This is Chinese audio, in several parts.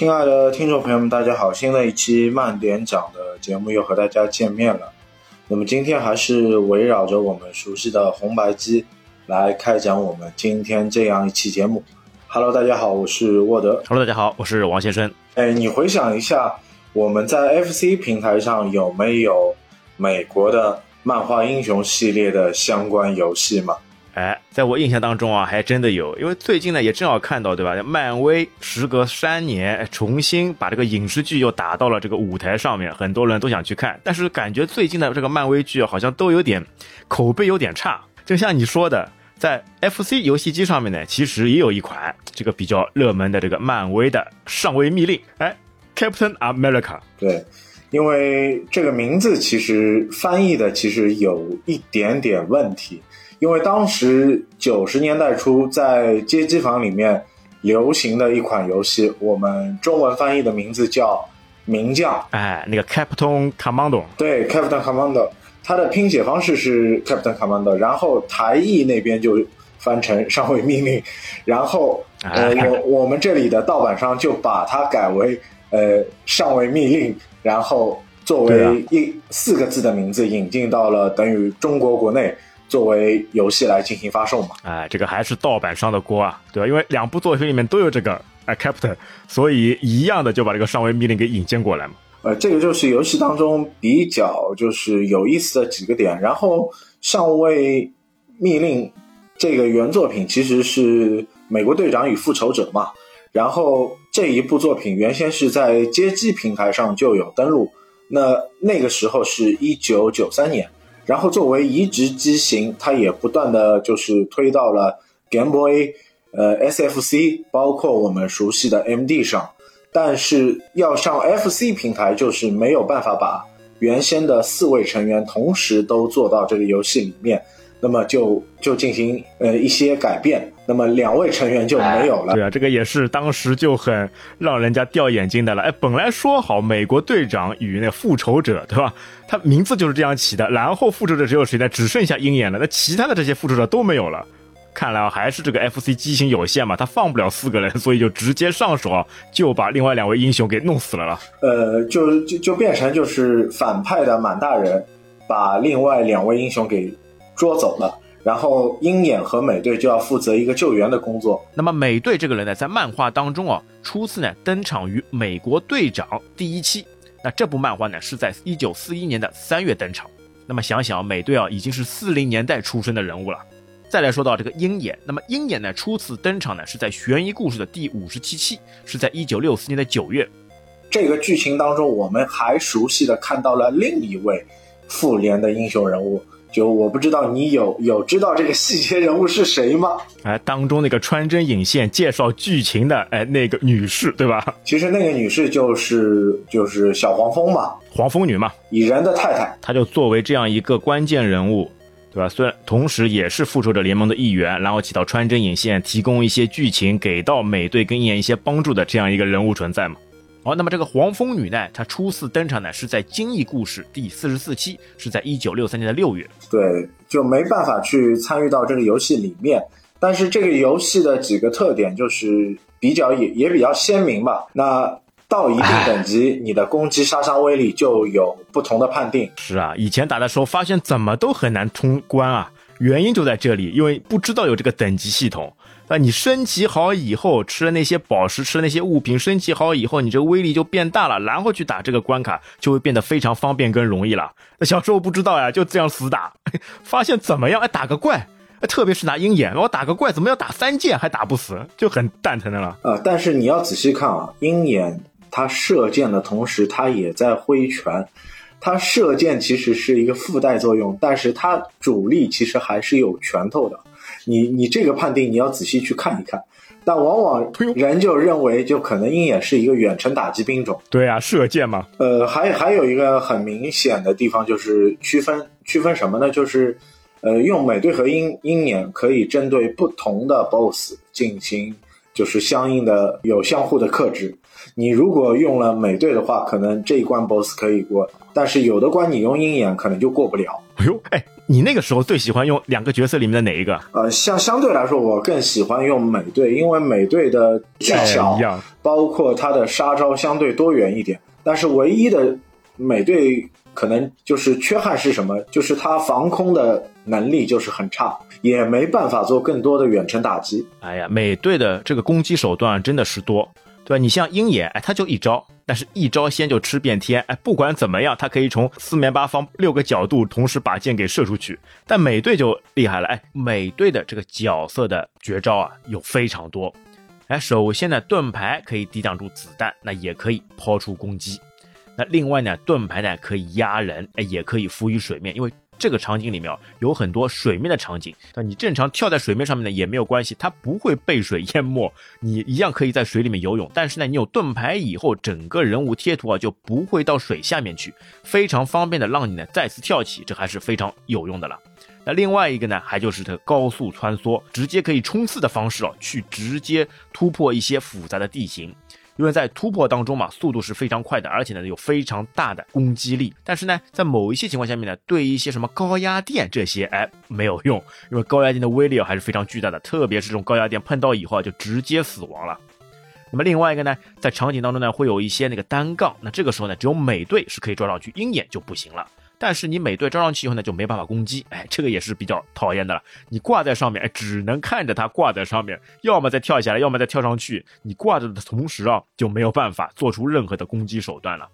亲爱的听众朋友们，大家好！新的一期慢点讲的节目又和大家见面了。那么今天还是围绕着我们熟悉的红白机来开讲我们今天这样一期节目。Hello，大家好，我是沃德。Hello，大家好，我是王先生。哎，你回想一下，我们在 FC 平台上有没有美国的漫画英雄系列的相关游戏吗？在我印象当中啊，还真的有，因为最近呢也正好看到，对吧？漫威时隔三年重新把这个影视剧又打到了这个舞台上面，很多人都想去看，但是感觉最近的这个漫威剧好像都有点口碑有点差。就像你说的，在 FC 游戏机上面呢，其实也有一款这个比较热门的这个漫威的上位密令，哎，Captain America。对，因为这个名字其实翻译的其实有一点点问题。因为当时九十年代初在街机房里面流行的一款游戏，我们中文翻译的名字叫《名将》。哎，那个 Captain Commando。对，Captain Commando，它的拼写方式是 Captain Commando，然后台译那边就翻成上位命令，然后呃，我我们这里的盗版商就把它改为呃上位命令，然后作为一四个字的名字引进到了等于中国国内。作为游戏来进行发售嘛？哎，这个还是盗版商的锅啊，对吧？因为两部作品里面都有这个哎 Captain，所以一样的就把这个上位密令给引荐过来嘛。呃，这个就是游戏当中比较就是有意思的几个点。然后上位密令这个原作品其实是美国队长与复仇者嘛。然后这一部作品原先是在街机平台上就有登录，那那个时候是一九九三年。然后作为移植机型，它也不断的就是推到了 Game Boy、呃 SFC，包括我们熟悉的 MD 上。但是要上 FC 平台，就是没有办法把原先的四位成员同时都做到这个游戏里面。那么就就进行呃一些改变，那么两位成员就没有了。对啊，这个也是当时就很让人家掉眼睛的了。哎，本来说好美国队长与那复仇者，对吧？他名字就是这样起的。然后复仇者只有谁呢？只剩下鹰眼了。那其他的这些复仇者都没有了。看来还是这个 FC 机型有限嘛，他放不了四个人，所以就直接上手啊，就把另外两位英雄给弄死了了。呃，就就就变成就是反派的满大人把另外两位英雄给。捉走了，然后鹰眼和美队就要负责一个救援的工作。那么美队这个人呢，在漫画当中啊，初次呢登场于《美国队长》第一期。那这部漫画呢，是在一九四一年的三月登场。那么想想美队啊，已经是四零年代出生的人物了。再来说到这个鹰眼，那么鹰眼呢，初次登场呢，是在悬疑故事的第五十七期，是在一九六四年的九月。这个剧情当中，我们还熟悉的看到了另一位复联的英雄人物。就我不知道你有有知道这个细节人物是谁吗？哎，当中那个穿针引线介绍剧情的哎那个女士对吧？其实那个女士就是就是小黄蜂嘛，黄蜂女嘛，蚁人的太太。她就作为这样一个关键人物，对吧？虽然同时也是复仇者联盟的一员，然后起到穿针引线，提供一些剧情给到美队跟演一些帮助的这样一个人物存在嘛。好，那么这个黄蜂女呢？她初次登场呢，是在《惊异故事》第四十四期，是在一九六三年的六月。对，就没办法去参与到这个游戏里面。但是这个游戏的几个特点就是比较也也比较鲜明吧。那到一定等级，你的攻击杀伤威力就有不同的判定。是啊，以前打的时候发现怎么都很难通关啊，原因就在这里，因为不知道有这个等级系统。啊，你升级好以后，吃了那些宝石，吃了那些物品，升级好以后，你这个威力就变大了，然后去打这个关卡就会变得非常方便跟容易了。那小时候不知道呀，就这样死打，发现怎么样？哎，打个怪，特别是拿鹰眼，我打个怪怎么要打三剑还打不死，就很蛋疼的了。呃，但是你要仔细看啊，鹰眼他射箭的同时，他也在挥拳，他射箭其实是一个附带作用，但是他主力其实还是有拳头的。你你这个判定你要仔细去看一看，但往往人就认为就可能鹰眼是一个远程打击兵种。对啊，射箭嘛。呃，还还有一个很明显的地方就是区分区分什么呢？就是呃，用美队和鹰鹰眼可以针对不同的 BOSS 进行就是相应的有相互的克制。你如果用了美队的话，可能这一关 BOSS 可以过，但是有的关你用鹰眼可能就过不了。哎呦，哎。你那个时候最喜欢用两个角色里面的哪一个？呃，相相对来说，我更喜欢用美队，因为美队的技巧包括他的杀招相对多元一点。但是唯一的美队可能就是缺憾是什么？就是他防空的能力就是很差，也没办法做更多的远程打击。哎呀，美队的这个攻击手段真的是多，对吧？你像鹰眼，哎，他就一招。但是，一招鲜就吃遍天，哎，不管怎么样，他可以从四面八方六个角度同时把箭给射出去。但美队就厉害了，哎，美队的这个角色的绝招啊有非常多，哎，首先呢，盾牌可以抵挡住子弹，那也可以抛出攻击。那另外呢，盾牌呢可以压人，哎，也可以浮于水面，因为。这个场景里面有很多水面的场景，那你正常跳在水面上面呢也没有关系，它不会被水淹没，你一样可以在水里面游泳。但是呢，你有盾牌以后，整个人物贴图啊就不会到水下面去，非常方便的让你呢再次跳起，这还是非常有用的了。那另外一个呢，还就是这个高速穿梭，直接可以冲刺的方式哦，去直接突破一些复杂的地形。因为在突破当中嘛，速度是非常快的，而且呢有非常大的攻击力。但是呢，在某一些情况下面呢，对一些什么高压电这些，哎，没有用，因为高压电的威力还是非常巨大的，特别是这种高压电碰到以后啊，就直接死亡了。那么另外一个呢，在场景当中呢，会有一些那个单杠，那这个时候呢，只有美队是可以抓上去，鹰眼就不行了。但是你美队抓上去以后呢，就没办法攻击，哎，这个也是比较讨厌的了。你挂在上面，哎，只能看着它挂在上面，要么再跳下来，要么再跳上去。你挂着的同时啊，就没有办法做出任何的攻击手段了。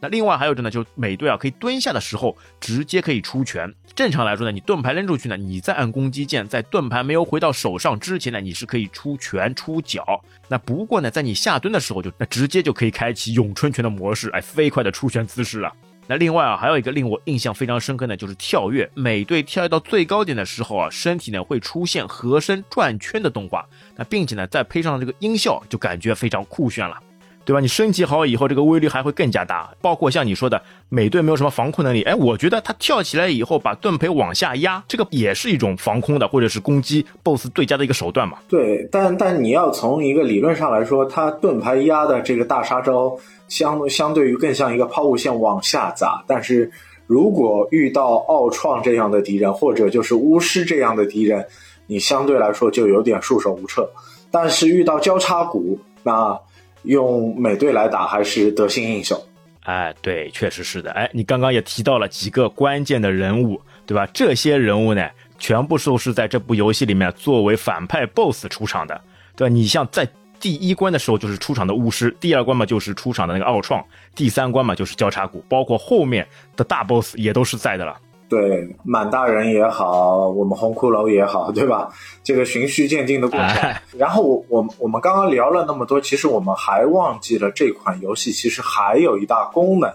那另外还有着呢，就美队啊，可以蹲下的时候直接可以出拳。正常来说呢，你盾牌扔出去呢，你再按攻击键，在盾牌没有回到手上之前呢，你是可以出拳出脚。那不过呢，在你下蹲的时候就那直接就可以开启咏春拳的模式，哎，飞快的出拳姿势了。那另外啊，还有一个令我印象非常深刻的，就是跳跃。美队跳跃到最高点的时候啊，身体呢会出现合身转圈的动画。那并且呢，再配上这个音效，就感觉非常酷炫了，对吧？你升级好以后，这个威力还会更加大。包括像你说的，美队没有什么防空能力，哎，我觉得他跳起来以后把盾牌往下压，这个也是一种防空的或者是攻击 BOSS 最佳的一个手段嘛。对，但但你要从一个理论上来说，他盾牌压的这个大杀招。相相对于更像一个抛物线往下砸，但是如果遇到奥创这样的敌人，或者就是巫师这样的敌人，你相对来说就有点束手无策。但是遇到交叉股，那用美队来打还是得心应手。哎，对，确实是的。哎，你刚刚也提到了几个关键的人物，对吧？这些人物呢，全部都是在这部游戏里面作为反派 BOSS 出场的，对吧？你像在。第一关的时候就是出场的巫师，第二关嘛就是出场的那个奥创，第三关嘛就是交叉骨，包括后面的大 boss 也都是在的了。对，满大人也好，我们红骷髅也好，对吧？这个循序渐进的过程。然后我我我们刚刚聊了那么多，其实我们还忘记了这款游戏其实还有一大功能，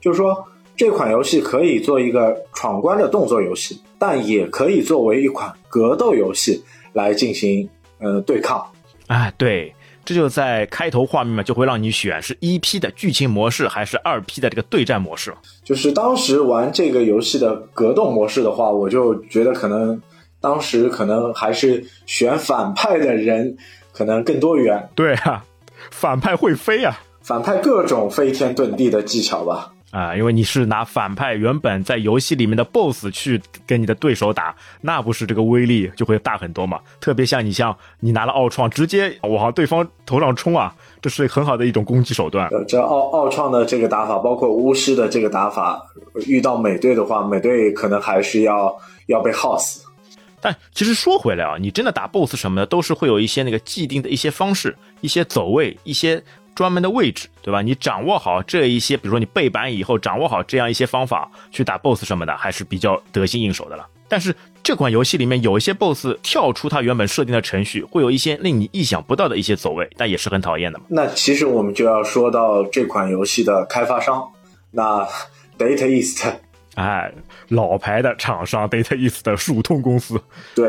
就是说这款游戏可以做一个闯关的动作游戏，但也可以作为一款格斗游戏来进行呃对抗。哎，对。这就在开头画面嘛，就会让你选是一 P 的剧情模式还是二 P 的这个对战模式。就是当时玩这个游戏的格斗模式的话，我就觉得可能当时可能还是选反派的人可能更多元。对啊，反派会飞啊，反派各种飞天遁地的技巧吧。啊，因为你是拿反派原本在游戏里面的 BOSS 去跟你的对手打，那不是这个威力就会大很多嘛？特别像你像你拿了奥创，直接往对方头上冲啊，这是很好的一种攻击手段。呃，这奥奥创的这个打法，包括巫师的这个打法，遇到美队的话，美队可能还是要要被耗死。但其实说回来啊，你真的打 BOSS 什么的，都是会有一些那个既定的一些方式、一些走位、一些。专门的位置，对吧？你掌握好这一些，比如说你背板以后，掌握好这样一些方法去打 BOSS 什么的，还是比较得心应手的了。但是这款游戏里面有一些 BOSS 跳出它原本设定的程序，会有一些令你意想不到的一些走位，但也是很讨厌的嘛。那其实我们就要说到这款游戏的开发商，那 Data East，哎，老牌的厂商 Data East 的数通公司。对，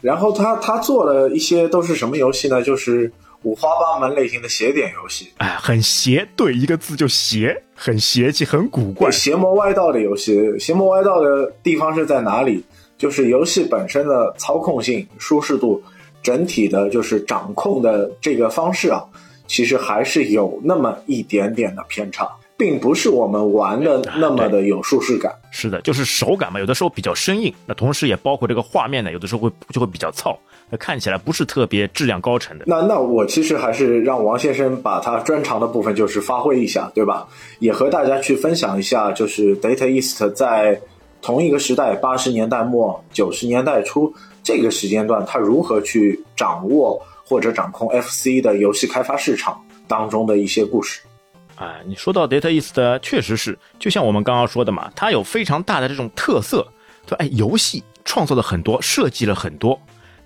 然后他他做了一些都是什么游戏呢？就是。五花八门类型的邪点游戏，哎，很邪，对，一个字就邪，很邪气，很古怪，邪魔歪道的游戏。邪魔歪道的地方是在哪里？就是游戏本身的操控性、舒适度，整体的就是掌控的这个方式啊，其实还是有那么一点点的偏差。并不是我们玩的那么的有舒适感。是的，就是手感嘛，有的时候比较生硬。那同时也包括这个画面呢，有的时候会就会比较糙，那看起来不是特别质量高沉的。那那我其实还是让王先生把他专长的部分就是发挥一下，对吧？也和大家去分享一下，就是 Data East 在同一个时代，八十年代末九十年代初这个时间段，他如何去掌握或者掌控 FC 的游戏开发市场当中的一些故事。啊，你说到 Data East 确实是，就像我们刚刚说的嘛，它有非常大的这种特色，对哎，游戏创作了很多，设计了很多，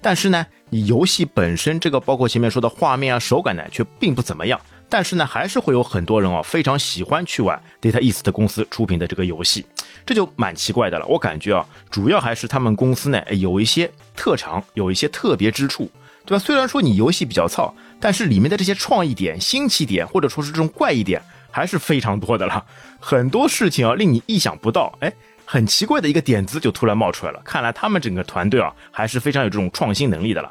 但是呢，你游戏本身这个包括前面说的画面啊、手感呢，却并不怎么样。但是呢，还是会有很多人啊，非常喜欢去玩 Data East 公司出品的这个游戏，这就蛮奇怪的了。我感觉啊，主要还是他们公司呢有一些特长，有一些特别之处。对吧？虽然说你游戏比较糙，但是里面的这些创意点、新奇点，或者说是这种怪异点，还是非常多的了。很多事情啊，令你意想不到，哎，很奇怪的一个点子就突然冒出来了。看来他们整个团队啊，还是非常有这种创新能力的了。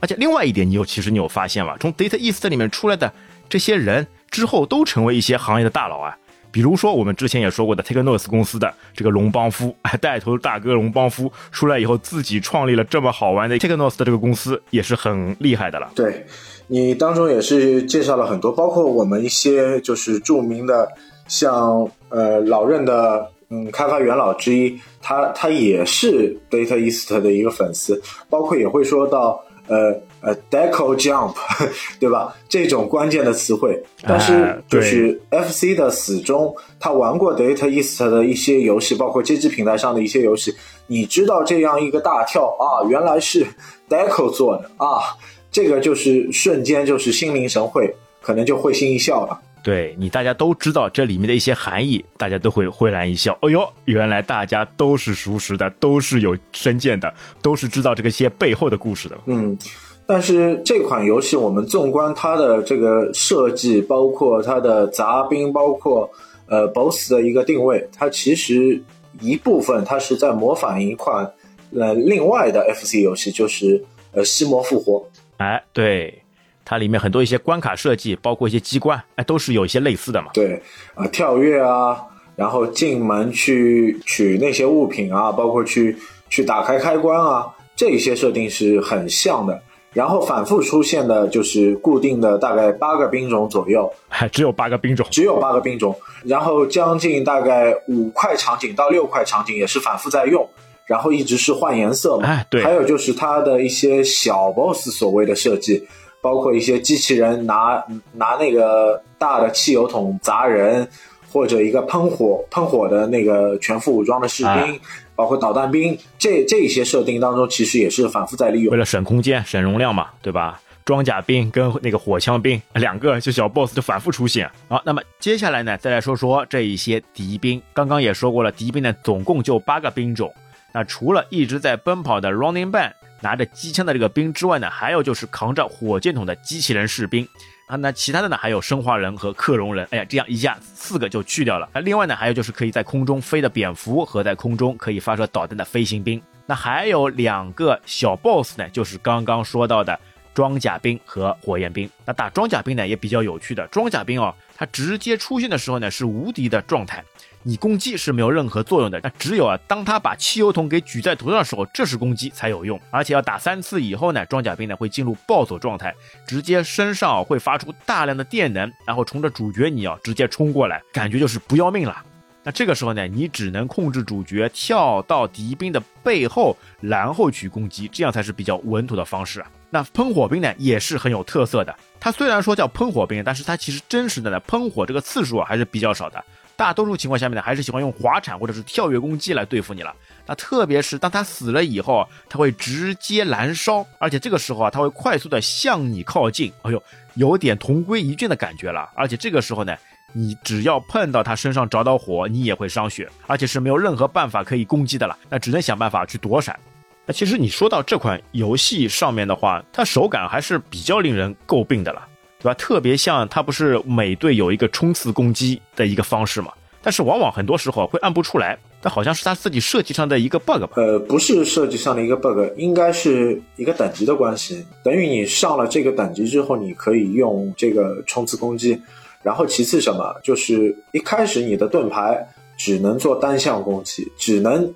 而且另外一点，你有其实你有发现吗？从 Data East 里面出来的这些人之后，都成为一些行业的大佬啊。比如说，我们之前也说过的 Technos 公司的这个龙邦夫，带头大哥龙邦夫出来以后，自己创立了这么好玩的 Technos 的这个公司，也是很厉害的了。对，你当中也是介绍了很多，包括我们一些就是著名的，像呃老任的嗯开发元老之一，他他也是 Data East 的一个粉丝，包括也会说到呃。呃，Deco Jump，对吧？这种关键的词汇，但是就是 FC 的死忠，他玩过 Data East 的一些游戏，包括街机平台上的一些游戏，你知道这样一个大跳啊，原来是 Deco 做的啊，这个就是瞬间就是心领神会，可能就会心一笑了。对你，大家都知道这里面的一些含义，大家都会会然一笑。哎呦，原来大家都是熟识的，都是有深见的，都是知道这个些背后的故事的。嗯。但是这款游戏，我们纵观它的这个设计，包括它的杂兵，包括呃 BOSS 的一个定位，它其实一部分它是在模仿一款呃另外的 FC 游戏，就是呃《西魔复活》。哎，对，它里面很多一些关卡设计，包括一些机关，哎，都是有一些类似的嘛。对，啊，跳跃啊，然后进门去取那些物品啊，包括去去打开开关啊，这些设定是很像的。然后反复出现的就是固定的大概八个兵种左右，还 只有八个兵种，只有八个兵种。然后将近大概五块场景到六块场景也是反复在用，然后一直是换颜色嘛。哎，对。还有就是它的一些小 boss 所谓的设计，包括一些机器人拿拿那个大的汽油桶砸人，或者一个喷火喷火的那个全副武装的士兵。包括导弹兵这这些设定当中，其实也是反复在利用，为了省空间、省容量嘛，对吧？装甲兵跟那个火枪兵两个就小 boss 就反复出现。好，那么接下来呢，再来说说这一些敌兵。刚刚也说过了，敌兵呢总共就八个兵种。那除了一直在奔跑的 Running Band 拿着机枪的这个兵之外呢，还有就是扛着火箭筒的机器人士兵。啊，那其他的呢？还有生化人和克隆人。哎呀，这样一下四个就去掉了。那另外呢，还有就是可以在空中飞的蝙蝠和在空中可以发射导弹的飞行兵。那还有两个小 boss 呢，就是刚刚说到的装甲兵和火焰兵。那打装甲兵呢也比较有趣的，装甲兵哦，它直接出现的时候呢是无敌的状态。你攻击是没有任何作用的，那只有啊，当他把汽油桶给举在头上的时候，这时攻击才有用。而且要打三次以后呢，装甲兵呢会进入暴走状态，直接身上会发出大量的电能，然后冲着主角你啊直接冲过来，感觉就是不要命了。那这个时候呢，你只能控制主角跳到敌兵的背后，然后去攻击，这样才是比较稳妥的方式啊。那喷火兵呢也是很有特色的，它虽然说叫喷火兵，但是它其实真实的呢喷火这个次数啊还是比较少的。大多数情况下面呢，还是喜欢用滑铲或者是跳跃攻击来对付你了。那特别是当他死了以后，他会直接燃烧，而且这个时候啊，他会快速的向你靠近。哎呦，有点同归于尽的感觉了。而且这个时候呢，你只要碰到他身上着到火，你也会伤血，而且是没有任何办法可以攻击的了。那只能想办法去躲闪。那其实你说到这款游戏上面的话，它手感还是比较令人诟病的了。对吧？特别像它不是每队有一个冲刺攻击的一个方式嘛？但是往往很多时候会按不出来，但好像是他自己设计上的一个 bug 吧？呃，不是设计上的一个 bug，应该是一个等级的关系。等于你上了这个等级之后，你可以用这个冲刺攻击，然后其次什么，就是一开始你的盾牌只能做单向攻击，只能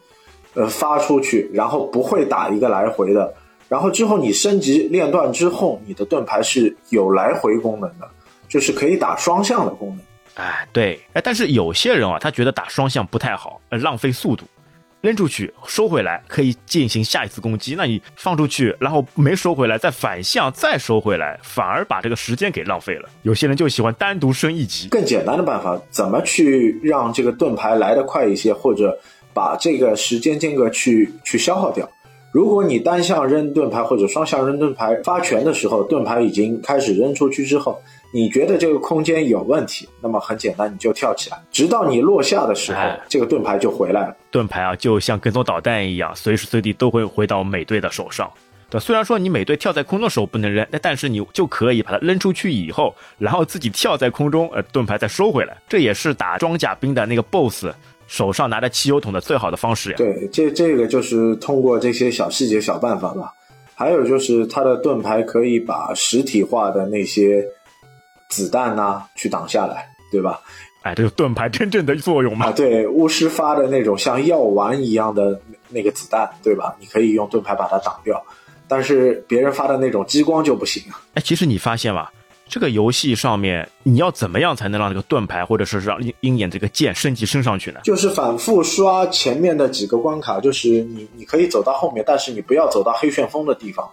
呃发出去，然后不会打一个来回的。然后之后你升级链段之后，你的盾牌是有来回功能的，就是可以打双向的功能。哎，对，哎，但是有些人啊，他觉得打双向不太好，呃，浪费速度。扔出去收回来可以进行下一次攻击，那你放出去然后没收回来再反向再收回来，反而把这个时间给浪费了。有些人就喜欢单独升一级。更简单的办法，怎么去让这个盾牌来得快一些，或者把这个时间间隔去去消耗掉？如果你单向扔盾牌或者双向扔盾牌发拳的时候，盾牌已经开始扔出去之后。你觉得这个空间有问题，那么很简单，你就跳起来，直到你落下的时候，这个盾牌就回来了。盾牌啊，就像跟踪导弹一样，随时随地都会回到美队的手上。对，虽然说你美队跳在空中的时候不能扔，那但是你就可以把它扔出去以后，然后自己跳在空中，呃，盾牌再收回来。这也是打装甲兵的那个 BOSS 手上拿着汽油桶的最好的方式呀。对，这这个就是通过这些小细节、小办法吧。还有就是它的盾牌可以把实体化的那些。子弹呐，去挡下来，对吧？哎，这个盾牌真正的作用嘛？啊，对，巫师发的那种像药丸一样的那个子弹，对吧？你可以用盾牌把它挡掉，但是别人发的那种激光就不行啊。哎，其实你发现吧，这个游戏上面你要怎么样才能让这个盾牌或者是让鹰鹰眼这个剑升级升上去呢？就是反复刷前面的几个关卡，就是你你可以走到后面，但是你不要走到黑旋风的地方，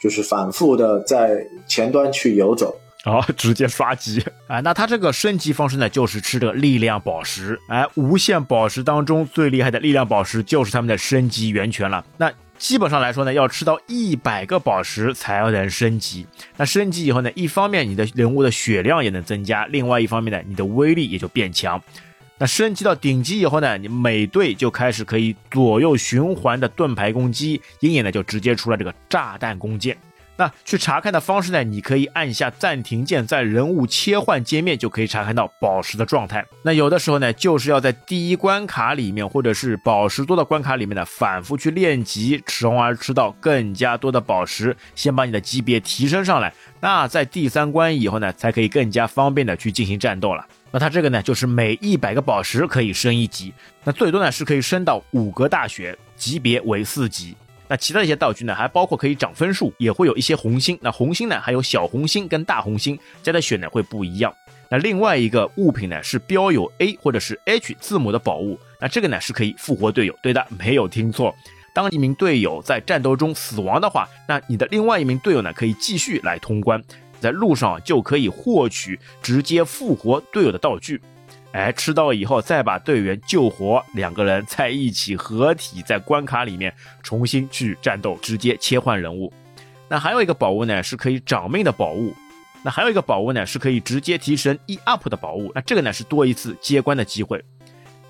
就是反复的在前端去游走。哦，直接刷机啊！那它这个升级方式呢，就是吃这个力量宝石。哎，无限宝石当中最厉害的力量宝石就是他们的升级源泉了。那基本上来说呢，要吃到一百个宝石才能升级。那升级以后呢，一方面你的人物的血量也能增加，另外一方面呢，你的威力也就变强。那升级到顶级以后呢，你每队就开始可以左右循环的盾牌攻击，鹰眼呢就直接出了这个炸弹弓箭。那去查看的方式呢？你可以按下暂停键，在人物切换界面就可以查看到宝石的状态。那有的时候呢，就是要在第一关卡里面，或者是宝石多的关卡里面呢，反复去练级，从而吃到更加多的宝石，先把你的级别提升上来。那在第三关以后呢，才可以更加方便的去进行战斗了。那它这个呢，就是每一百个宝石可以升一级，那最多呢是可以升到五格大学，级别为四级。那其他一些道具呢，还包括可以涨分数，也会有一些红心。那红心呢，还有小红心跟大红心，加的血呢会不一样。那另外一个物品呢，是标有 A 或者是 H 字母的宝物。那这个呢是可以复活队友。对的，没有听错。当一名队友在战斗中死亡的话，那你的另外一名队友呢可以继续来通关，在路上就可以获取直接复活队友的道具。哎，吃到以后再把队员救活，两个人在一起合体，在关卡里面重新去战斗，直接切换人物。那还有一个宝物呢，是可以长命的宝物。那还有一个宝物呢，是可以直接提升一 up 的宝物。那这个呢是多一次接关的机会。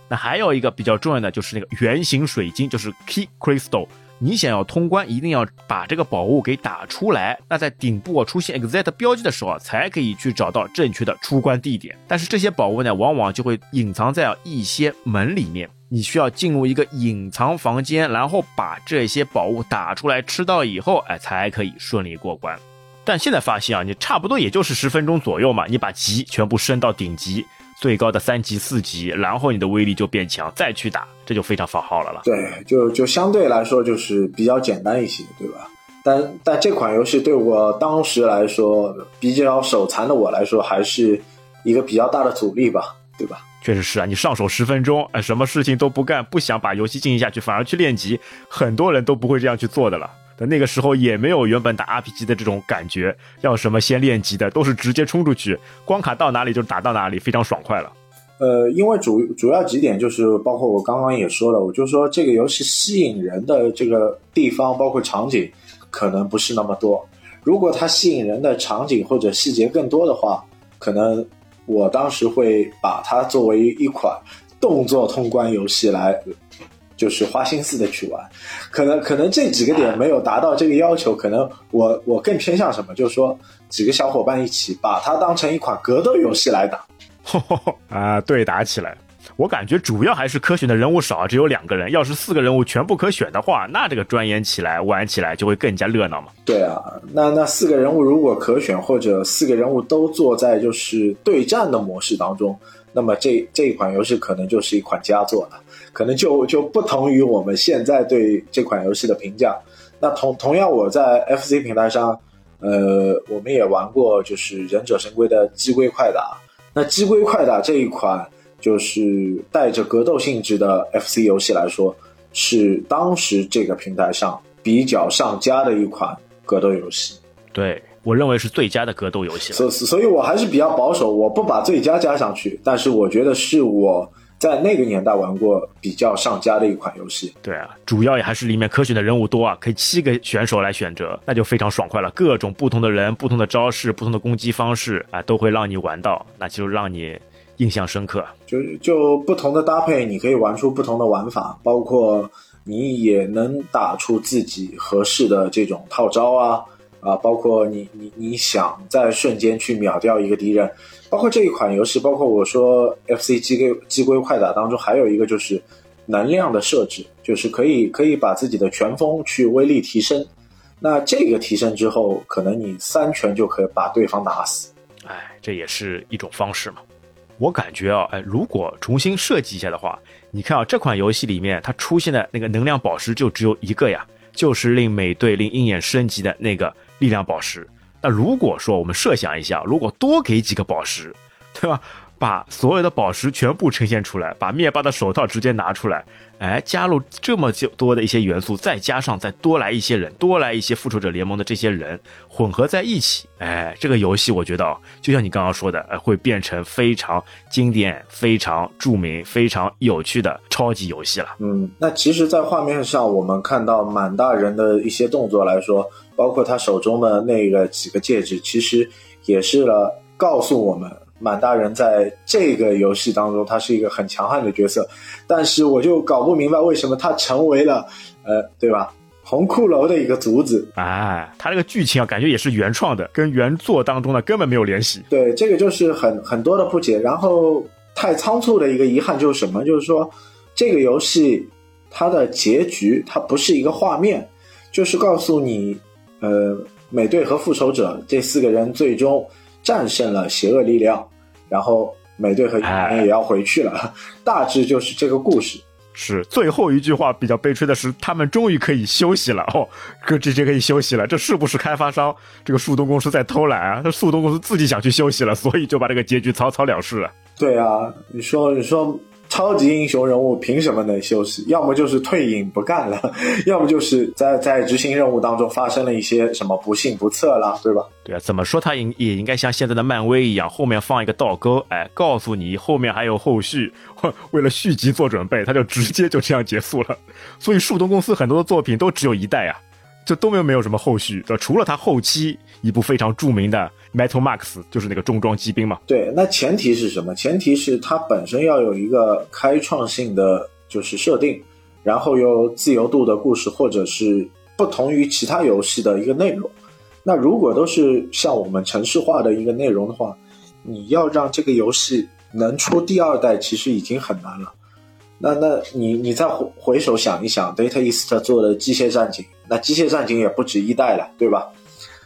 那还有一个比较重要的就是那个圆形水晶，就是 Key Crystal。你想要通关，一定要把这个宝物给打出来。那在顶部出现 Exit 标记的时候啊，才可以去找到正确的出关地点。但是这些宝物呢，往往就会隐藏在一些门里面。你需要进入一个隐藏房间，然后把这些宝物打出来，吃到以后，哎，才可以顺利过关。但现在发现啊，你差不多也就是十分钟左右嘛，你把级全部升到顶级。最高的三级、四级，然后你的威力就变强，再去打，这就非常放号了了。对，就就相对来说就是比较简单一些，对吧？但但这款游戏对我当时来说，比较手残的我来说，还是一个比较大的阻力吧，对吧？确实是啊，你上手十分钟，哎，什么事情都不干，不想把游戏进行下去，反而去练级，很多人都不会这样去做的了。那个时候也没有原本打 RPG 的这种感觉，要什么先练级的，都是直接冲出去，关卡到哪里就打到哪里，非常爽快了。呃，因为主主要几点就是，包括我刚刚也说了，我就说这个游戏吸引人的这个地方，包括场景，可能不是那么多。如果它吸引人的场景或者细节更多的话，可能我当时会把它作为一款动作通关游戏来。就是花心思的去玩，可能可能这几个点没有达到这个要求，可能我我更偏向什么？就是说几个小伙伴一起把它当成一款格斗游戏来打，啊，对打起来。我感觉主要还是可选的人物少，只有两个人。要是四个人物全部可选的话，那这个钻研起来、玩起来就会更加热闹嘛。对啊，那那四个人物如果可选，或者四个人物都坐在就是对战的模式当中，那么这这一款游戏可能就是一款佳作了，可能就就不同于我们现在对这款游戏的评价。那同同样，我在 FC 平台上，呃，我们也玩过就是《忍者神龟》的机龟快打。那机龟快打这一款。就是带着格斗性质的 FC 游戏来说，是当时这个平台上比较上佳的一款格斗游戏。对我认为是最佳的格斗游戏。所所以，我还是比较保守，我不把最佳加上去。但是，我觉得是我在那个年代玩过比较上佳的一款游戏。对啊，主要也还是里面可选的人物多啊，可以七个选手来选择，那就非常爽快了。各种不同的人、不同的招式、不同的攻击方式啊，都会让你玩到，那就让你。印象深刻，就就不同的搭配，你可以玩出不同的玩法，包括你也能打出自己合适的这种套招啊啊，包括你你你想在瞬间去秒掉一个敌人，包括这一款游戏，包括我说 FC 机龟机龟快打当中还有一个就是能量的设置，就是可以可以把自己的拳风去威力提升，那这个提升之后，可能你三拳就可以把对方打死，哎，这也是一种方式嘛。我感觉啊，哎，如果重新设计一下的话，你看啊，这款游戏里面它出现的那个能量宝石就只有一个呀，就是令美队、令鹰眼升级的那个力量宝石。那如果说我们设想一下，如果多给几个宝石，对吧？把所有的宝石全部呈现出来，把灭霸的手套直接拿出来。哎，加入这么就多的一些元素，再加上再多来一些人，多来一些复仇者联盟的这些人混合在一起，哎，这个游戏我觉得就像你刚刚说的，哎，会变成非常经典、非常著名、非常有趣的超级游戏了。嗯，那其实，在画面上我们看到满大人的一些动作来说，包括他手中的那个几个戒指，其实也是了告诉我们。满大人在这个游戏当中，他是一个很强悍的角色，但是我就搞不明白为什么他成为了，呃，对吧？红骷髅的一个卒子。哎，他这个剧情啊，感觉也是原创的，跟原作当中呢根本没有联系。对，这个就是很很多的不解。然后太仓促的一个遗憾就是什么？就是说这个游戏它的结局它不是一个画面，就是告诉你，呃，美队和复仇者这四个人最终。战胜了邪恶力量，然后美队和鹰眼也要回去了，大致就是这个故事。是最后一句话比较悲催的是，他们终于可以休息了哦，哥直接可以休息了。这是不是开发商这个树洞公司在偷懒啊？这树洞公司自己想去休息了，所以就把这个结局草草了事了。对啊，你说你说。超级英雄人物凭什么能休息？要么就是退隐不干了，要么就是在在执行任务当中发生了一些什么不幸不测了，对吧？对啊，怎么说他应也应该像现在的漫威一样，后面放一个倒钩，哎，告诉你后面还有后续，为了续集做准备，他就直接就这样结束了。所以树洞公司很多的作品都只有一代啊。就都没有没有什么后续，除了他后期一部非常著名的 Metal Max，就是那个重装机兵嘛。对，那前提是什么？前提是它本身要有一个开创性的就是设定，然后有自由度的故事，或者是不同于其他游戏的一个内容。那如果都是像我们城市化的一个内容的话，你要让这个游戏能出第二代，其实已经很难了。那那你你再回回首想一想，Data East 做的机械战警，那机械战警也不止一代了，对吧？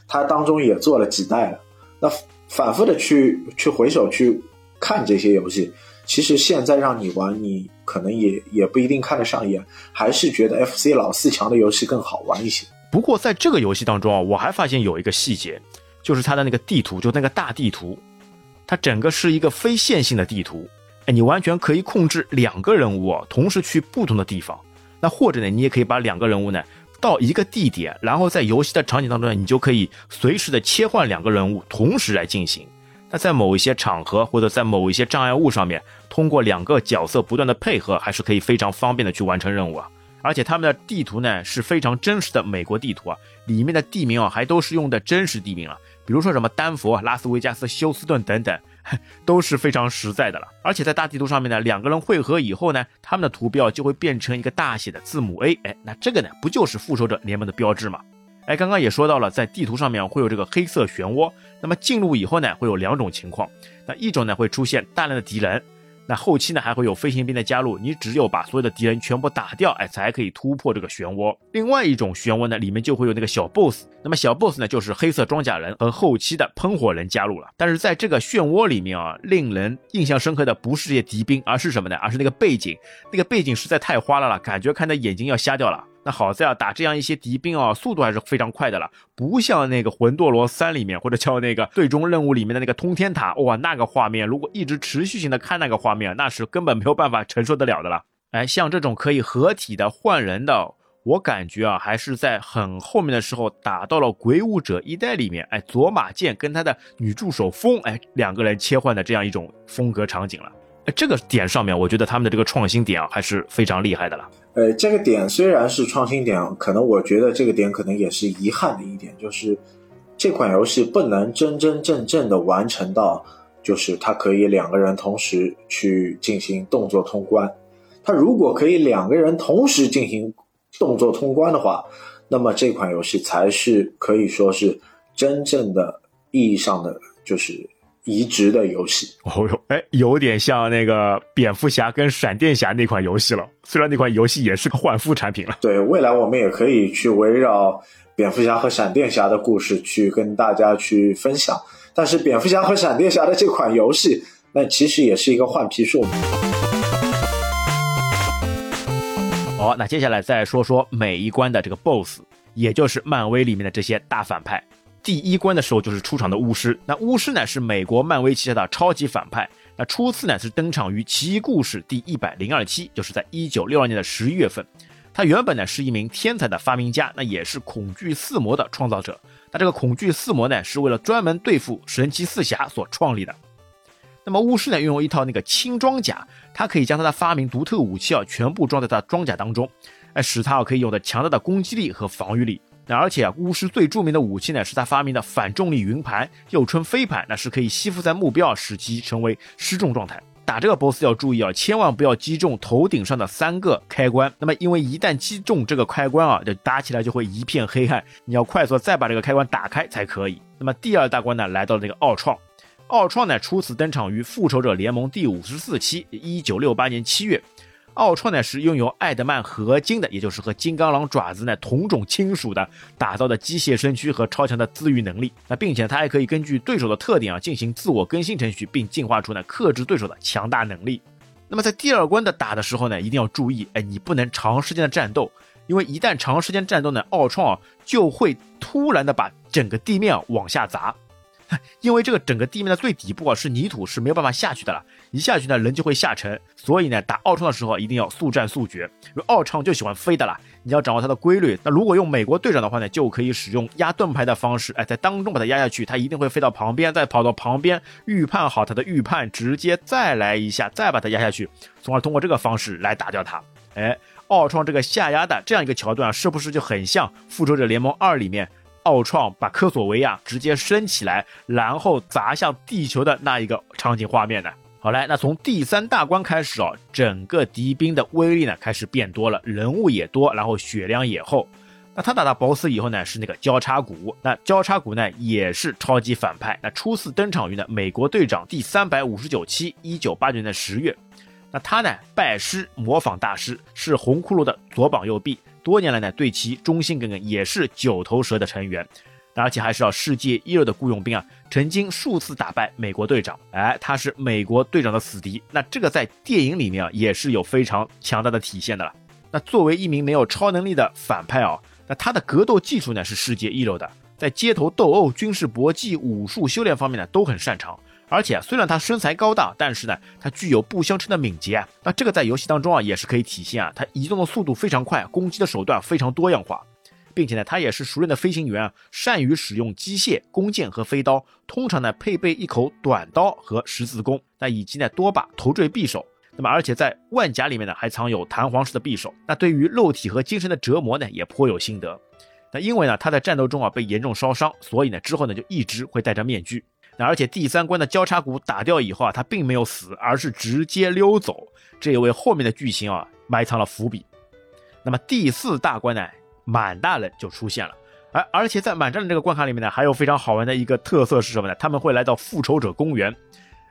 它当中也做了几代了。那反复的去去回首去看这些游戏，其实现在让你玩，你可能也也不一定看得上眼，还是觉得 FC 老四强的游戏更好玩一些。不过在这个游戏当中啊，我还发现有一个细节，就是它的那个地图，就那个大地图，它整个是一个非线性的地图。哎，你完全可以控制两个人物同时去不同的地方，那或者呢，你也可以把两个人物呢到一个地点，然后在游戏的场景当中呢，你就可以随时的切换两个人物同时来进行。那在某一些场合或者在某一些障碍物上面，通过两个角色不断的配合，还是可以非常方便的去完成任务啊。而且他们的地图呢是非常真实的美国地图啊，里面的地名啊还都是用的真实地名啊，比如说什么丹佛、拉斯维加斯、休斯顿等等。都是非常实在的了，而且在大地图上面呢，两个人汇合以后呢，他们的图标就会变成一个大写的字母 A，哎，那这个呢，不就是复仇者联盟的标志吗？哎，刚刚也说到了，在地图上面会有这个黑色漩涡，那么进入以后呢，会有两种情况，那一种呢会出现大量的敌人，那后期呢还会有飞行兵的加入，你只有把所有的敌人全部打掉，哎，才可以突破这个漩涡。另外一种漩涡呢，里面就会有那个小 boss，那么小 boss 呢就是黑色装甲人和后期的喷火人加入了。但是在这个漩涡里面啊，令人印象深刻的不是这些敌兵，而是什么呢？而是那个背景，那个背景实在太花了了，感觉看的眼睛要瞎掉了。那好在啊，打这样一些敌兵啊，速度还是非常快的了，不像那个《魂斗罗三》里面或者叫那个最终任务里面的那个通天塔，哇，那个画面如果一直持续性的看那个画面，那是根本没有办法承受得了的了。哎，像这种可以合体的换人的，我感觉啊，还是在很后面的时候打到了《鬼武者一代》里面，哎，佐马剑跟他的女助手风，哎，两个人切换的这样一种风格场景了。哎，这个点上面，我觉得他们的这个创新点啊，还是非常厉害的了。呃，这个点虽然是创新点，可能我觉得这个点可能也是遗憾的一点，就是这款游戏不能真真正正的完成到，就是它可以两个人同时去进行动作通关。它如果可以两个人同时进行动作通关的话，那么这款游戏才是可以说是真正的意义上的就是。移植的游戏哦哟，哎，有点像那个蝙蝠侠跟闪电侠那款游戏了。虽然那款游戏也是个换肤产品了。对，未来我们也可以去围绕蝙蝠侠和闪电侠的故事去跟大家去分享。但是蝙蝠侠和闪电侠的这款游戏，那其实也是一个换皮术。好，那接下来再说说每一关的这个 BOSS，也就是漫威里面的这些大反派。第一关的时候就是出场的巫师，那巫师呢是美国漫威旗下的超级反派，那初次呢是登场于《奇异故事》第一百零二期，就是在一九六二年的十一月份。他原本呢是一名天才的发明家，那也是恐惧四魔的创造者。那这个恐惧四魔呢是为了专门对付神奇四侠所创立的。那么巫师呢拥有一套那个轻装甲，他可以将他的发明独特武器啊全部装在他装甲当中，哎，使他可以有着强大的攻击力和防御力。那而且啊，巫师最著名的武器呢，是他发明的反重力云盘，又称飞盘，那是可以吸附在目标，使其成为失重状态。打这个 BOSS 要注意啊，千万不要击中头顶上的三个开关。那么，因为一旦击中这个开关啊，就打起来就会一片黑暗，你要快速再把这个开关打开才可以。那么第二大关呢，来到了这个奥创。奥创呢，初次登场于复仇者联盟第五十四期，一九六八年七月。奥创呢是拥有艾德曼合金的，也就是和金刚狼爪子呢同种亲属的打造的机械身躯和超强的自愈能力。那并且它还可以根据对手的特点啊进行自我更新程序，并进化出呢克制对手的强大能力。那么在第二关的打的时候呢，一定要注意，哎，你不能长时间的战斗，因为一旦长时间战斗呢，奥创啊就会突然的把整个地面啊往下砸。因为这个整个地面的最底部啊是泥土，是没有办法下去的了。一下去呢，人就会下沉。所以呢，打奥创的时候一定要速战速决，因为奥创就喜欢飞的啦。你要掌握它的规律。那如果用美国队长的话呢，就可以使用压盾牌的方式，哎，在当中把它压下去，它一定会飞到旁边，再跑到旁边预判好它的预判，直接再来一下，再把它压下去，从而通过这个方式来打掉它。哎，奥创这个下压的这样一个桥段，是不是就很像《复仇者联盟二》里面？奥创把科索维亚直接升起来，然后砸向地球的那一个场景画面呢？好来，那从第三大关开始哦，整个敌兵的威力呢开始变多了，人物也多，然后血量也厚。那他打到 BOSS 以后呢，是那个交叉骨。那交叉骨呢也是超级反派。那初次登场于呢美国队长第三百五十九期，一九八九年的十月。那他呢拜师模仿大师，是红骷髅的左膀右臂。多年来呢，对其忠心耿耿，也是九头蛇的成员，而且还是啊世界一流的雇佣兵啊！曾经数次打败美国队长，哎，他是美国队长的死敌。那这个在电影里面啊，也是有非常强大的体现的了。那作为一名没有超能力的反派啊，那他的格斗技术呢是世界一流的，在街头斗殴、军事搏击、武术修炼方面呢都很擅长。而且虽然他身材高大，但是呢，他具有不相称的敏捷啊。那这个在游戏当中啊，也是可以体现啊。他移动的速度非常快，攻击的手段非常多样化，并且呢，他也是熟练的飞行员啊，善于使用机械、弓箭和飞刀。通常呢，配备一口短刀和十字弓，那以及呢多把头坠匕首。那么，而且在万甲里面呢，还藏有弹簧式的匕首。那对于肉体和精神的折磨呢，也颇有心得。那因为呢，他在战斗中啊被严重烧伤，所以呢之后呢就一直会戴着面具。而且第三关的交叉骨打掉以后啊，他并没有死，而是直接溜走，这也为后面的剧情啊埋藏了伏笔。那么第四大关呢，满大人就出现了，而而且在满大人这个关卡里面呢，还有非常好玩的一个特色是什么呢？他们会来到复仇者公园。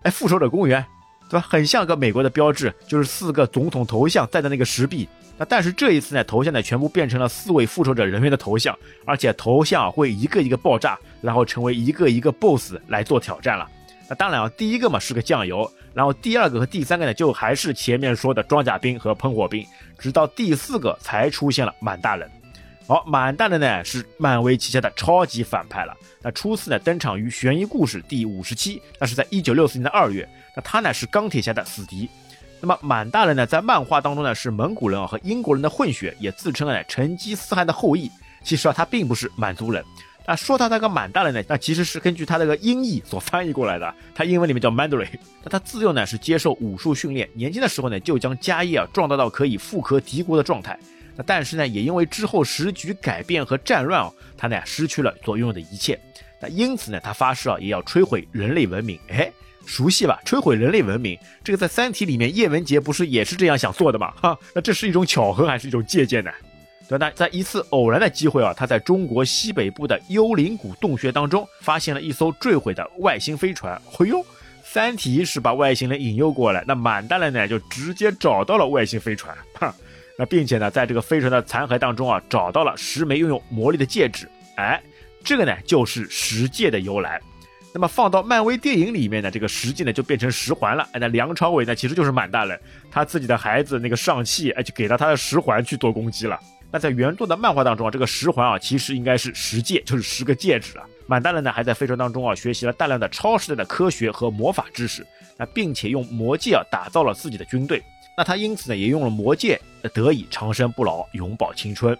哎，复仇者公园，对吧？很像个美国的标志，就是四个总统头像在的那个石壁。那但是这一次呢，头像呢全部变成了四位复仇者人员的头像，而且头像会一个一个爆炸，然后成为一个一个 BOSS 来做挑战了。那当然啊，第一个嘛是个酱油，然后第二个和第三个呢就还是前面说的装甲兵和喷火兵，直到第四个才出现了满大人。好，满大人呢是漫威旗下的超级反派了。那初次呢登场于悬疑故事第五十期，那是在一九六四年的二月。那他呢是钢铁侠的死敌。那么满大人呢，在漫画当中呢是蒙古人啊和英国人的混血，也自称呢成吉思汗的后裔。其实啊，他并不是满族人。那说他那个满大人呢，那其实是根据他那个音译所 翻译过来的。他英文里面叫 Mandarin。那他自幼呢是接受武术训练，年轻的时候呢就将家业啊壮大到可以富可敌国的状态。那但是呢，也因为之后时局改变和战乱啊，他呢失去了所拥有的一切。那因此呢，他发誓啊也要摧毁人类文明。哎。熟悉吧？摧毁人类文明，这个在《三体》里面叶文洁不是也是这样想做的吗？哈，那这是一种巧合还是一种借鉴呢？对，那在一次偶然的机会啊，他在中国西北部的幽灵谷洞穴当中发现了一艘坠毁的外星飞船。哎呦，《三体》是把外星人引诱过来，那满大人呢就直接找到了外星飞船，哈，那并且呢在这个飞船的残骸当中啊找到了十枚拥有魔力的戒指。哎，这个呢就是十戒的由来。那么放到漫威电影里面呢，这个十戒呢就变成十环了。哎，那梁朝伟呢其实就是满大人，他自己的孩子那个上汽，哎，就给了他的十环去做攻击了。那在原作的漫画当中啊，这个十环啊其实应该是十戒，就是十个戒指啊。满大人呢还在飞船当中啊学习了大量的超时代的科学和魔法知识，那并且用魔戒啊打造了自己的军队。那他因此呢也用了魔戒，得以长生不老，永葆青春。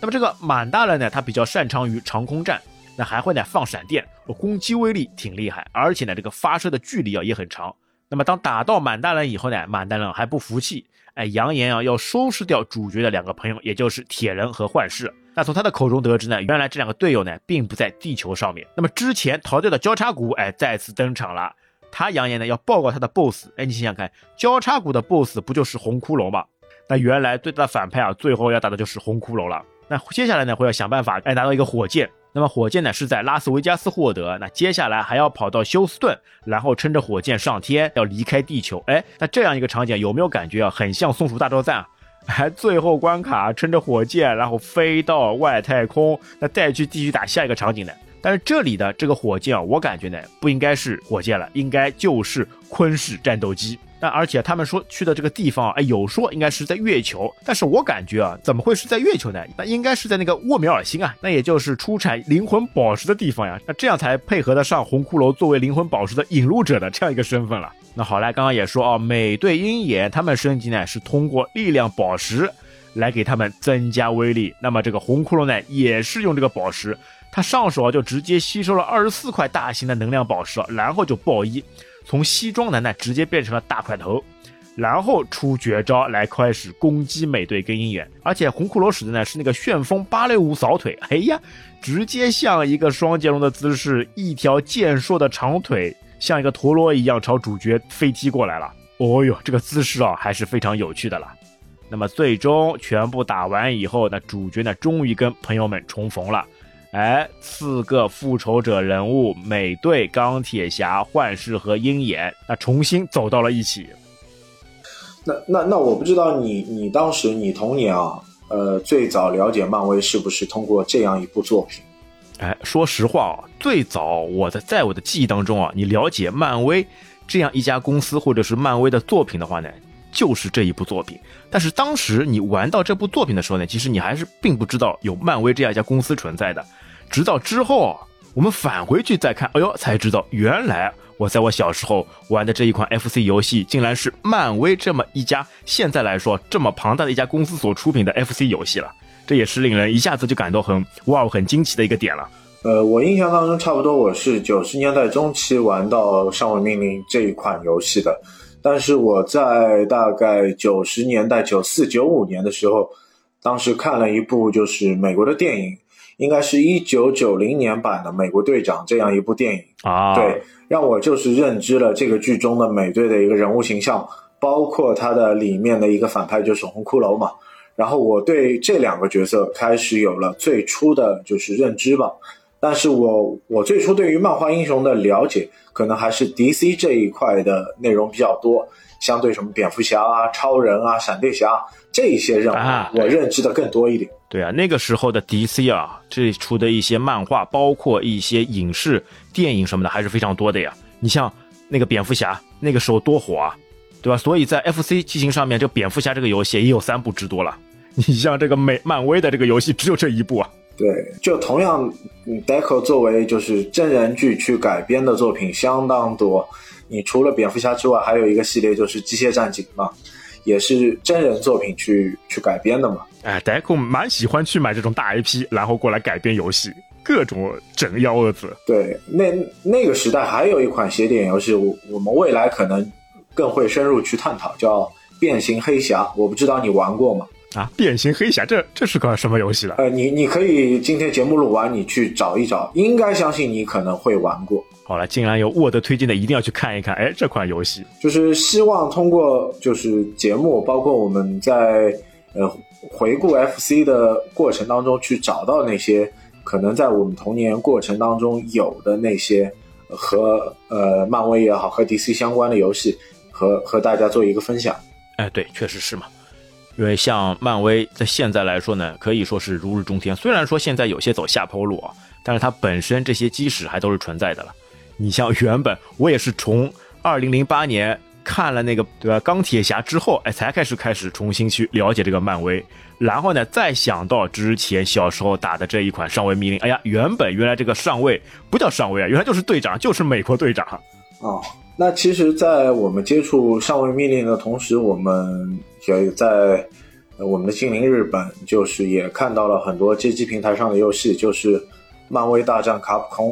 那么这个满大人呢，他比较擅长于长空战。那还会呢放闪电，攻击威力挺厉害，而且呢这个发射的距离啊也很长。那么当打到满大人以后呢，满大人还不服气，哎，扬言啊要收拾掉主角的两个朋友，也就是铁人和幻视。那从他的口中得知呢，原来这两个队友呢并不在地球上面。那么之前逃掉的交叉骨，哎，再次登场了。他扬言呢要报告他的 BOSS。哎，你想想看，交叉骨的 BOSS 不就是红骷髅吗？那原来最大的反派啊，最后要打的就是红骷髅了。那接下来呢会要想办法哎拿到一个火箭。那么火箭呢是在拉斯维加斯获得，那接下来还要跑到休斯顿，然后撑着火箭上天，要离开地球。哎，那这样一个场景有没有感觉啊？很像松鼠大作战啊！还 最后关卡撑着火箭，然后飞到外太空，那再去继续打下一个场景呢？但是这里的这个火箭啊，我感觉呢不应该是火箭了，应该就是昆式战斗机。那而且他们说去的这个地方，哎，有说应该是在月球，但是我感觉啊，怎么会是在月球呢？那应该是在那个沃米尔星啊，那也就是出产灵魂宝石的地方呀。那这样才配合得上红骷髅作为灵魂宝石的引入者的这样一个身份了。那好来，刚刚也说啊，美队鹰眼他们升级呢是通过力量宝石来给他们增加威力。那么这个红骷髅呢也是用这个宝石，他上手啊就直接吸收了二十四块大型的能量宝石，然后就爆衣。从西装男呢直接变成了大块头，然后出绝招来开始攻击美队跟鹰眼，而且红骷髅使的呢是那个旋风芭蕾舞扫腿，哎呀，直接像一个双截龙的姿势，一条健硕的长腿像一个陀螺一样朝主角飞踢过来了。哦哟，这个姿势啊还是非常有趣的了。那么最终全部打完以后，那主角呢终于跟朋友们重逢了。哎，四个复仇者人物，美队、钢铁侠、幻视和鹰眼，那重新走到了一起。那那那，我不知道你你当时你童年啊，呃，最早了解漫威是不是通过这样一部作品？哎，说实话啊，最早我的在我的记忆当中啊，你了解漫威这样一家公司或者是漫威的作品的话呢，就是这一部作品。但是当时你玩到这部作品的时候呢，其实你还是并不知道有漫威这样一家公司存在的。直到之后，我们返回去再看，哎呦，才知道原来我在我小时候玩的这一款 FC 游戏，竟然是漫威这么一家现在来说这么庞大的一家公司所出品的 FC 游戏了。这也是令人一下子就感到很哇、很惊奇的一个点了。呃，我印象当中，差不多我是九十年代中期玩到《上位命令》这一款游戏的，但是我在大概九十年代九四九五年的时候，当时看了一部就是美国的电影。应该是一九九零年版的《美国队长》这样一部电影啊，对，让我就是认知了这个剧中的美队的一个人物形象，包括他的里面的一个反派就是红骷髅嘛。然后我对这两个角色开始有了最初的就是认知吧。但是我我最初对于漫画英雄的了解，可能还是 DC 这一块的内容比较多，相对什么蝙蝠侠啊、超人啊、闪电侠这一些任务，我认知的更多一点。对啊，那个时候的 DC 啊，这出的一些漫画，包括一些影视、电影什么的，还是非常多的呀。你像那个蝙蝠侠，那个时候多火啊，对吧？所以在 FC 机型上面，这蝙蝠侠这个游戏也有三部之多了。你像这个美漫威的这个游戏，只有这一部啊。对，就同样，Deco 作为就是真人剧去改编的作品相当多。你除了蝙蝠侠之外，还有一个系列就是机械战警嘛，也是真人作品去去改编的嘛。哎，Deco 蛮喜欢去买这种大 IP，然后过来改编游戏，各种整幺蛾子。对，那那个时代还有一款写点游戏，我我们未来可能更会深入去探讨，叫《变形黑侠》，我不知道你玩过吗？啊，变形黑侠，这这是个什么游戏了？呃，你你可以今天节目录完，你去找一找，应该相信你可能会玩过。好了，竟然有沃德推荐的，一定要去看一看。哎，这款游戏就是希望通过就是节目，包括我们在呃回顾 FC 的过程当中，去找到那些可能在我们童年过程当中有的那些和呃漫威也好和 DC 相关的游戏，和和大家做一个分享。哎，对，确实是嘛。因为像漫威在现在来说呢，可以说是如日中天。虽然说现在有些走下坡路啊，但是它本身这些基石还都是存在的了。你像原本我也是从二零零八年看了那个对吧钢铁侠之后，哎，才开始开始重新去了解这个漫威。然后呢，再想到之前小时候打的这一款上尉密令，哎呀，原本原来这个上尉不叫上尉啊，原来就是队长，就是美国队长。哦，那其实，在我们接触上位命令的同时，我们。也在我们的精灵日本，就是也看到了很多街机平台上的游戏，就是《漫威大战卡普空》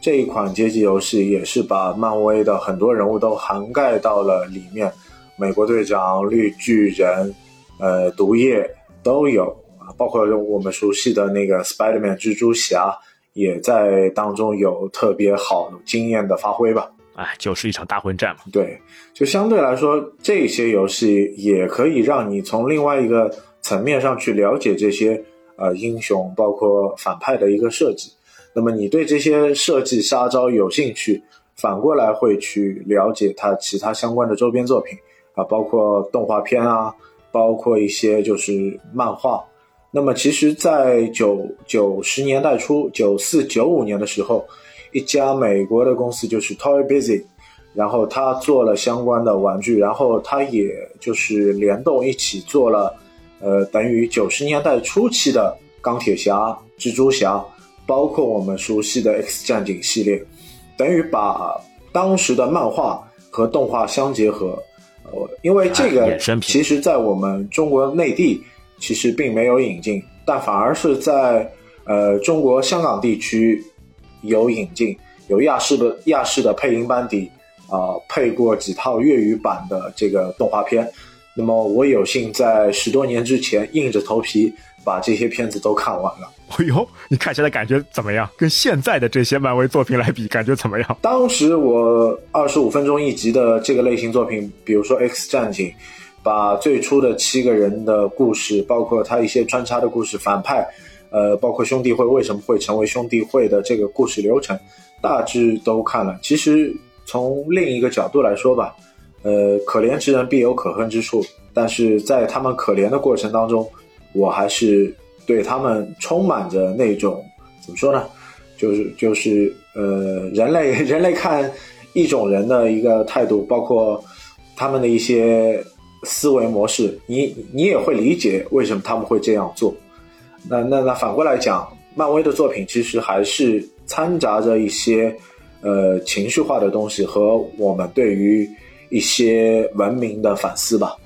这一款街机游戏，也是把漫威的很多人物都涵盖到了里面，美国队长、绿巨人、呃毒液都有啊，包括我们熟悉的那个 Spider-Man 蜘蛛侠，也在当中有特别好惊艳的发挥吧。哎，就是一场大混战嘛。对，就相对来说，这些游戏也可以让你从另外一个层面上去了解这些呃英雄，包括反派的一个设计。那么你对这些设计杀招有兴趣，反过来会去了解它其他相关的周边作品啊，包括动画片啊，包括一些就是漫画。那么其实，在九九十年代初，九四九五年的时候。一家美国的公司就是 Toy Biz，然后他做了相关的玩具，然后他也就是联动一起做了，呃，等于九十年代初期的钢铁侠、蜘蛛侠，包括我们熟悉的 X 战警系列，等于把当时的漫画和动画相结合。呃，因为这个其实在我们中国内地其实并没有引进，但反而是在呃中国香港地区。有引进有亚视的亚视的配音班底啊，配过几套粤语版的这个动画片。那么我有幸在十多年之前硬着头皮把这些片子都看完了。哎呦，你看起来感觉怎么样？跟现在的这些漫威作品来比，感觉怎么样？当时我二十五分钟一集的这个类型作品，比如说《X 战警》，把最初的七个人的故事，包括他一些穿插的故事，反派。呃，包括兄弟会为什么会成为兄弟会的这个故事流程，大致都看了。其实从另一个角度来说吧，呃，可怜之人必有可恨之处。但是在他们可怜的过程当中，我还是对他们充满着那种怎么说呢？就是就是呃，人类 人类看一种人的一个态度，包括他们的一些思维模式，你你也会理解为什么他们会这样做。那那那反过来讲，漫威的作品其实还是掺杂着一些，呃，情绪化的东西和我们对于一些文明的反思吧。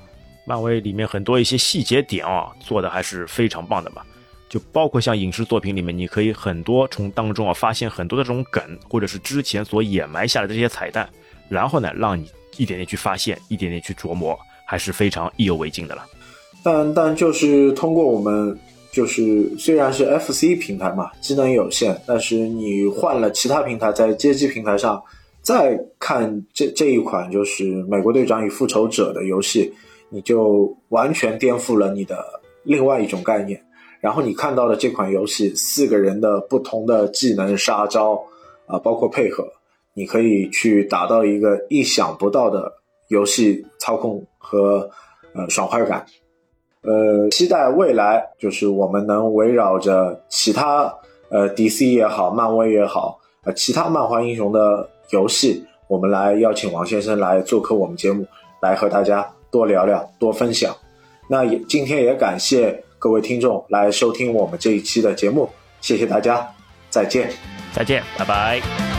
漫威里面很多一些细节点啊，做的还是非常棒的嘛。就包括像影视作品里面，你可以很多从当中啊发现很多的这种梗，或者是之前所掩埋下来的这些彩蛋，然后呢，让你一点点去发现，一点点去琢磨，还是非常意犹未尽的了。但但就是通过我们。就是虽然是 FC 平台嘛，机能有限，但是你换了其他平台，在街机平台上再看这这一款就是《美国队长与复仇者》的游戏，你就完全颠覆了你的另外一种概念。然后你看到的这款游戏四个人的不同的技能杀招啊，包括配合，你可以去达到一个意想不到的游戏操控和呃爽快感。呃，期待未来就是我们能围绕着其他呃 DC 也好，漫威也好，呃其他漫画英雄的游戏，我们来邀请王先生来做客我们节目，来和大家多聊聊，多分享。那也今天也感谢各位听众来收听我们这一期的节目，谢谢大家，再见，再见，拜拜。